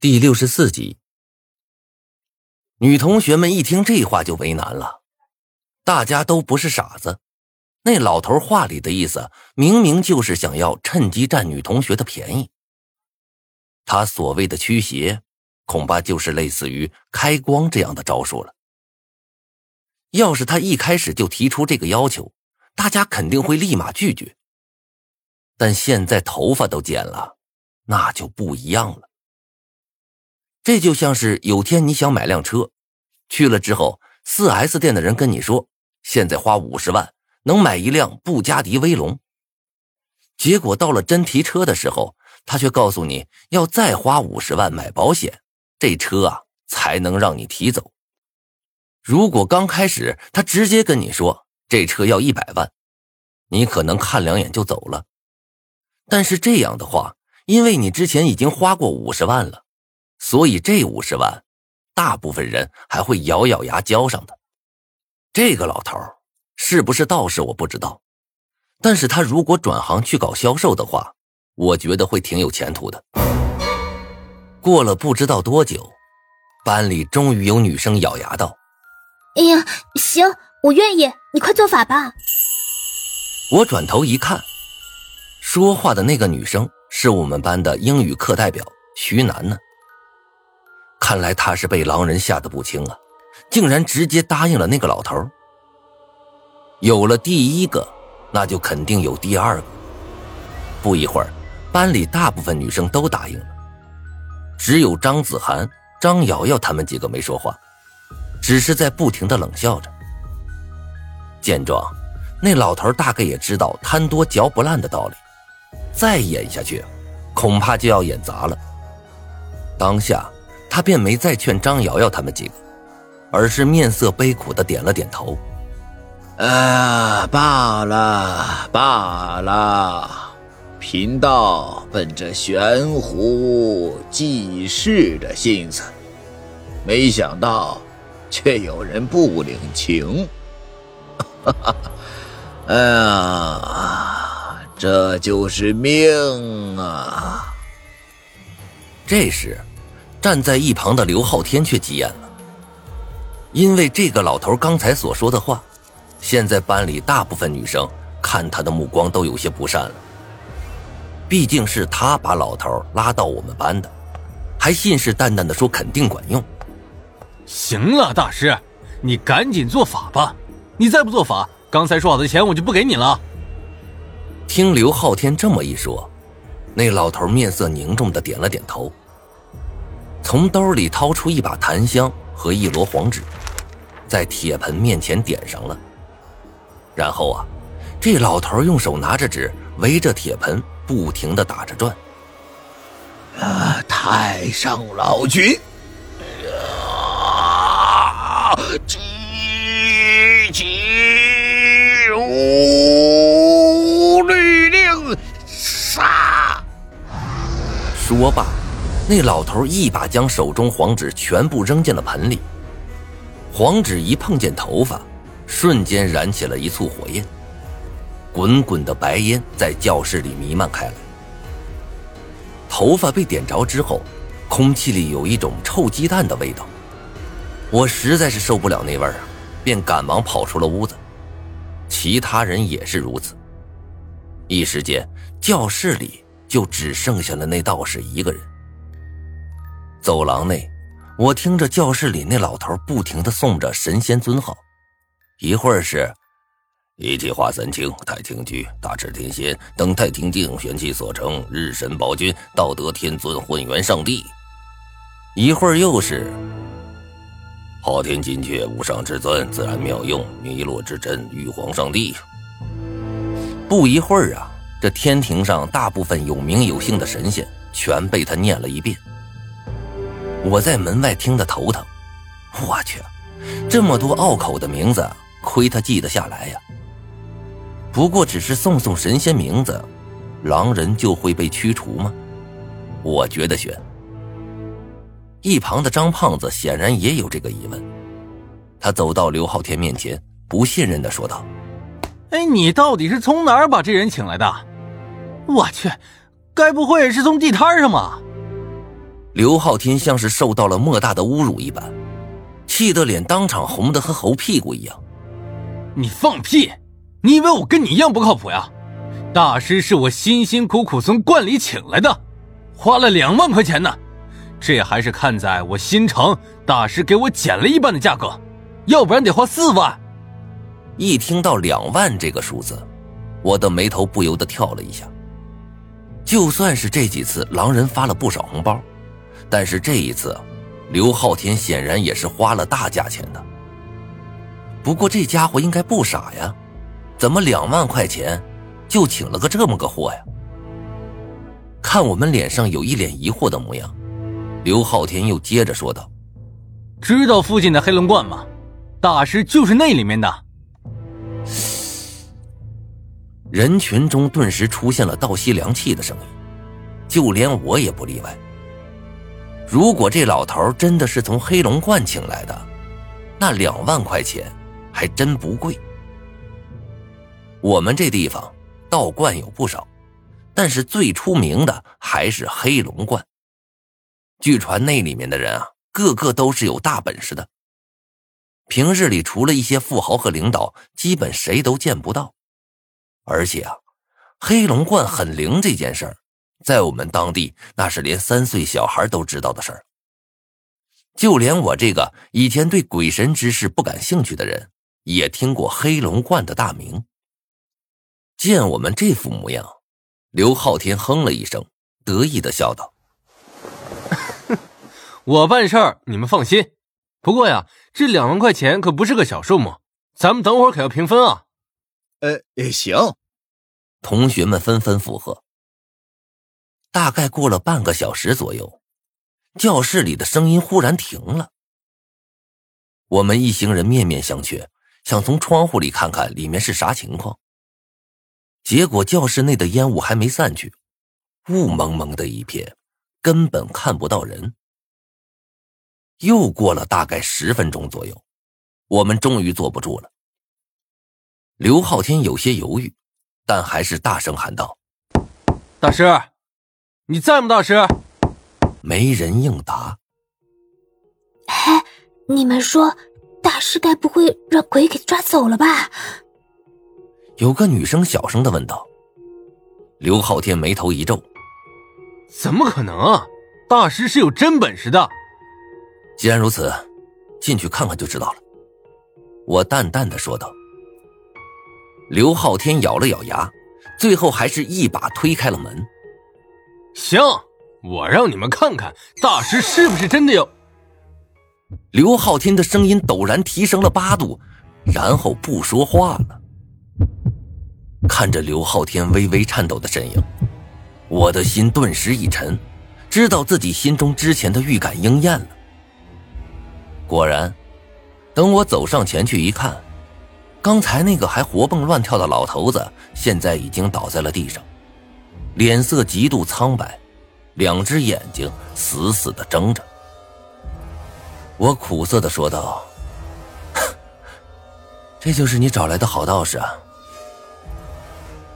第六十四集，女同学们一听这话就为难了。大家都不是傻子，那老头话里的意思，明明就是想要趁机占女同学的便宜。他所谓的驱邪，恐怕就是类似于开光这样的招数了。要是他一开始就提出这个要求，大家肯定会立马拒绝。但现在头发都剪了，那就不一样了。这就像是有天你想买辆车，去了之后四 S 店的人跟你说，现在花五十万能买一辆布加迪威龙。结果到了真提车的时候，他却告诉你要再花五十万买保险，这车啊才能让你提走。如果刚开始他直接跟你说这车要一百万，你可能看两眼就走了。但是这样的话，因为你之前已经花过五十万了。所以这五十万，大部分人还会咬咬牙交上的。这个老头是不是道士我不知道，但是他如果转行去搞销售的话，我觉得会挺有前途的。过了不知道多久，班里终于有女生咬牙道：“哎呀，行，我愿意，你快做法吧。”我转头一看，说话的那个女生是我们班的英语课代表徐楠楠。看来他是被狼人吓得不轻啊，竟然直接答应了那个老头。有了第一个，那就肯定有第二个。不一会儿，班里大部分女生都答应了，只有张子涵、张瑶瑶他们几个没说话，只是在不停的冷笑着。见状，那老头大概也知道贪多嚼不烂的道理，再演下去，恐怕就要演砸了。当下。他便没再劝张瑶瑶他们几个，而是面色悲苦的点了点头。啊，罢了罢了，贫道本着悬壶济世的心思，没想到却有人不领情。哈哈，哎呀，这就是命啊！这时。站在一旁的刘昊天却急眼了，因为这个老头刚才所说的话，现在班里大部分女生看他的目光都有些不善了。毕竟是他把老头拉到我们班的，还信誓旦旦的说肯定管用。行了，大师，你赶紧做法吧！你再不做法，刚才说好的钱我就不给你了。听刘昊天这么一说，那老头面色凝重的点了点头。从兜里掏出一把檀香和一摞黄纸，在铁盆面前点上了。然后啊，这老头用手拿着纸，围着铁盆不停的打着转。啊，太上老君，啊，急急如律令，杀！说罢。那老头一把将手中黄纸全部扔进了盆里，黄纸一碰见头发，瞬间燃起了一簇火焰，滚滚的白烟在教室里弥漫开来。头发被点着之后，空气里有一种臭鸡蛋的味道，我实在是受不了那味儿啊，便赶忙跑出了屋子。其他人也是如此。一时间，教室里就只剩下了那道士一个人。走廊内，我听着教室里那老头不停的诵着神仙尊号，一会儿是“一气化三清，太清居，大智天仙，等太清净，玄气所成，日神宝君，道德天尊，混元上帝”，一会儿又是“昊天金阙，无上至尊，自然妙用，弥勒之真，玉皇上帝”。不一会儿啊，这天庭上大部分有名有姓的神仙全被他念了一遍。我在门外听得头疼，我去，这么多拗口的名字，亏他记得下来呀。不过只是送送神仙名字，狼人就会被驱除吗？我觉得悬。一旁的张胖子显然也有这个疑问，他走到刘昊天面前，不信任的说道：“哎，你到底是从哪儿把这人请来的？我去，该不会是从地摊上吧？”刘浩天像是受到了莫大的侮辱一般，气得脸当场红的和猴屁股一样。你放屁！你以为我跟你一样不靠谱呀？大师是我辛辛苦苦从观里请来的，花了两万块钱呢，这还是看在我心诚大师给我减了一半的价格，要不然得花四万。一听到两万这个数字，我的眉头不由得跳了一下。就算是这几次狼人发了不少红包，但是这一次，刘浩天显然也是花了大价钱的。不过这家伙应该不傻呀，怎么两万块钱？就请了个这么个货呀！看我们脸上有一脸疑惑的模样，刘浩天又接着说道：“知道附近的黑龙观吗？大师就是那里面的。”人群中顿时出现了倒吸凉气的声音，就连我也不例外。如果这老头真的是从黑龙观请来的，那两万块钱还真不贵。我们这地方。道观有不少，但是最出名的还是黑龙观。据传那里面的人啊，个个都是有大本事的。平日里除了一些富豪和领导，基本谁都见不到。而且啊，黑龙观很灵这件事儿，在我们当地那是连三岁小孩都知道的事儿。就连我这个以前对鬼神之事不感兴趣的人，也听过黑龙观的大名。见我们这副模样，刘浩天哼了一声，得意的笑道：“我办事儿，你们放心。不过呀，这两万块钱可不是个小数目，咱们等会儿可要平分啊。”“呃，行。”同学们纷纷附和。大概过了半个小时左右，教室里的声音忽然停了。我们一行人面面相觑，想从窗户里看看里面是啥情况。结果教室内的烟雾还没散去，雾蒙蒙的一片，根本看不到人。又过了大概十分钟左右，我们终于坐不住了。刘浩天有些犹豫，但还是大声喊道：“大师，你在吗？大师？”没人应答。哎，你们说，大师该不会让鬼给抓走了吧？有个女生小声的问道：“刘昊天眉头一皱，怎么可能啊？大师是有真本事的。既然如此，进去看看就知道了。”我淡淡的说道。刘昊天咬了咬牙，最后还是一把推开了门。行，我让你们看看大师是不是真的有。刘浩天的声音陡然提升了八度，然后不说话了。看着刘浩天微微颤抖的身影，我的心顿时一沉，知道自己心中之前的预感应验了。果然，等我走上前去一看，刚才那个还活蹦乱跳的老头子，现在已经倒在了地上，脸色极度苍白，两只眼睛死死的睁着。我苦涩的说道：“这就是你找来的好道士啊。”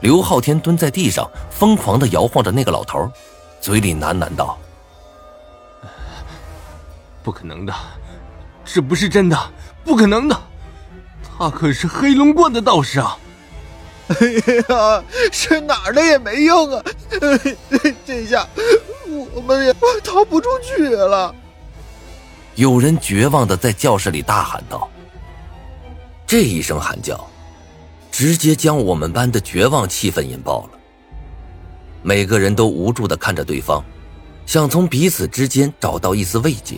刘浩天蹲在地上，疯狂的摇晃着那个老头，嘴里喃喃道：“不可能的，这不是真的，不可能的，他可是黑龙观的道士啊！”哎呀，是哪儿的也没用啊！这下我们也逃不出去了。有人绝望的在教室里大喊道：“这一声喊叫。”直接将我们班的绝望气氛引爆了。每个人都无助的看着对方，想从彼此之间找到一丝慰藉。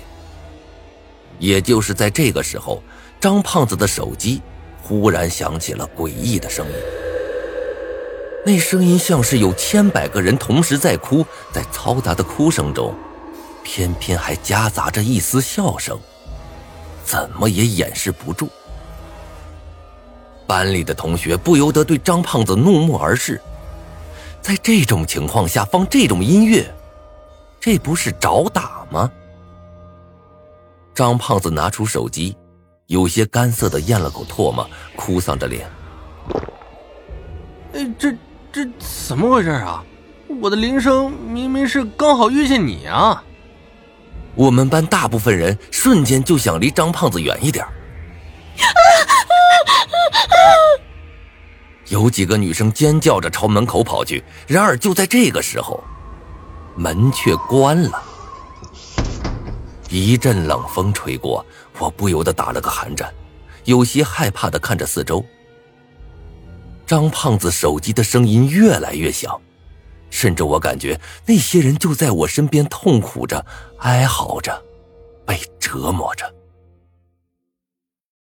也就是在这个时候，张胖子的手机忽然响起了诡异的声音。那声音像是有千百个人同时在哭，在嘈杂的哭声中，偏偏还夹杂着一丝笑声，怎么也掩饰不住。班里的同学不由得对张胖子怒目而视。在这种情况下放这种音乐，这不是找打吗？张胖子拿出手机，有些干涩的咽了口唾沫，哭丧着脸：“哎，这这怎么回事啊？我的铃声明明是刚好遇见你啊！”我们班大部分人瞬间就想离张胖子远一点。有几个女生尖叫着朝门口跑去，然而就在这个时候，门却关了。一阵冷风吹过，我不由得打了个寒战，有些害怕的看着四周。张胖子手机的声音越来越小，甚至我感觉那些人就在我身边痛苦着、哀嚎着、被折磨着。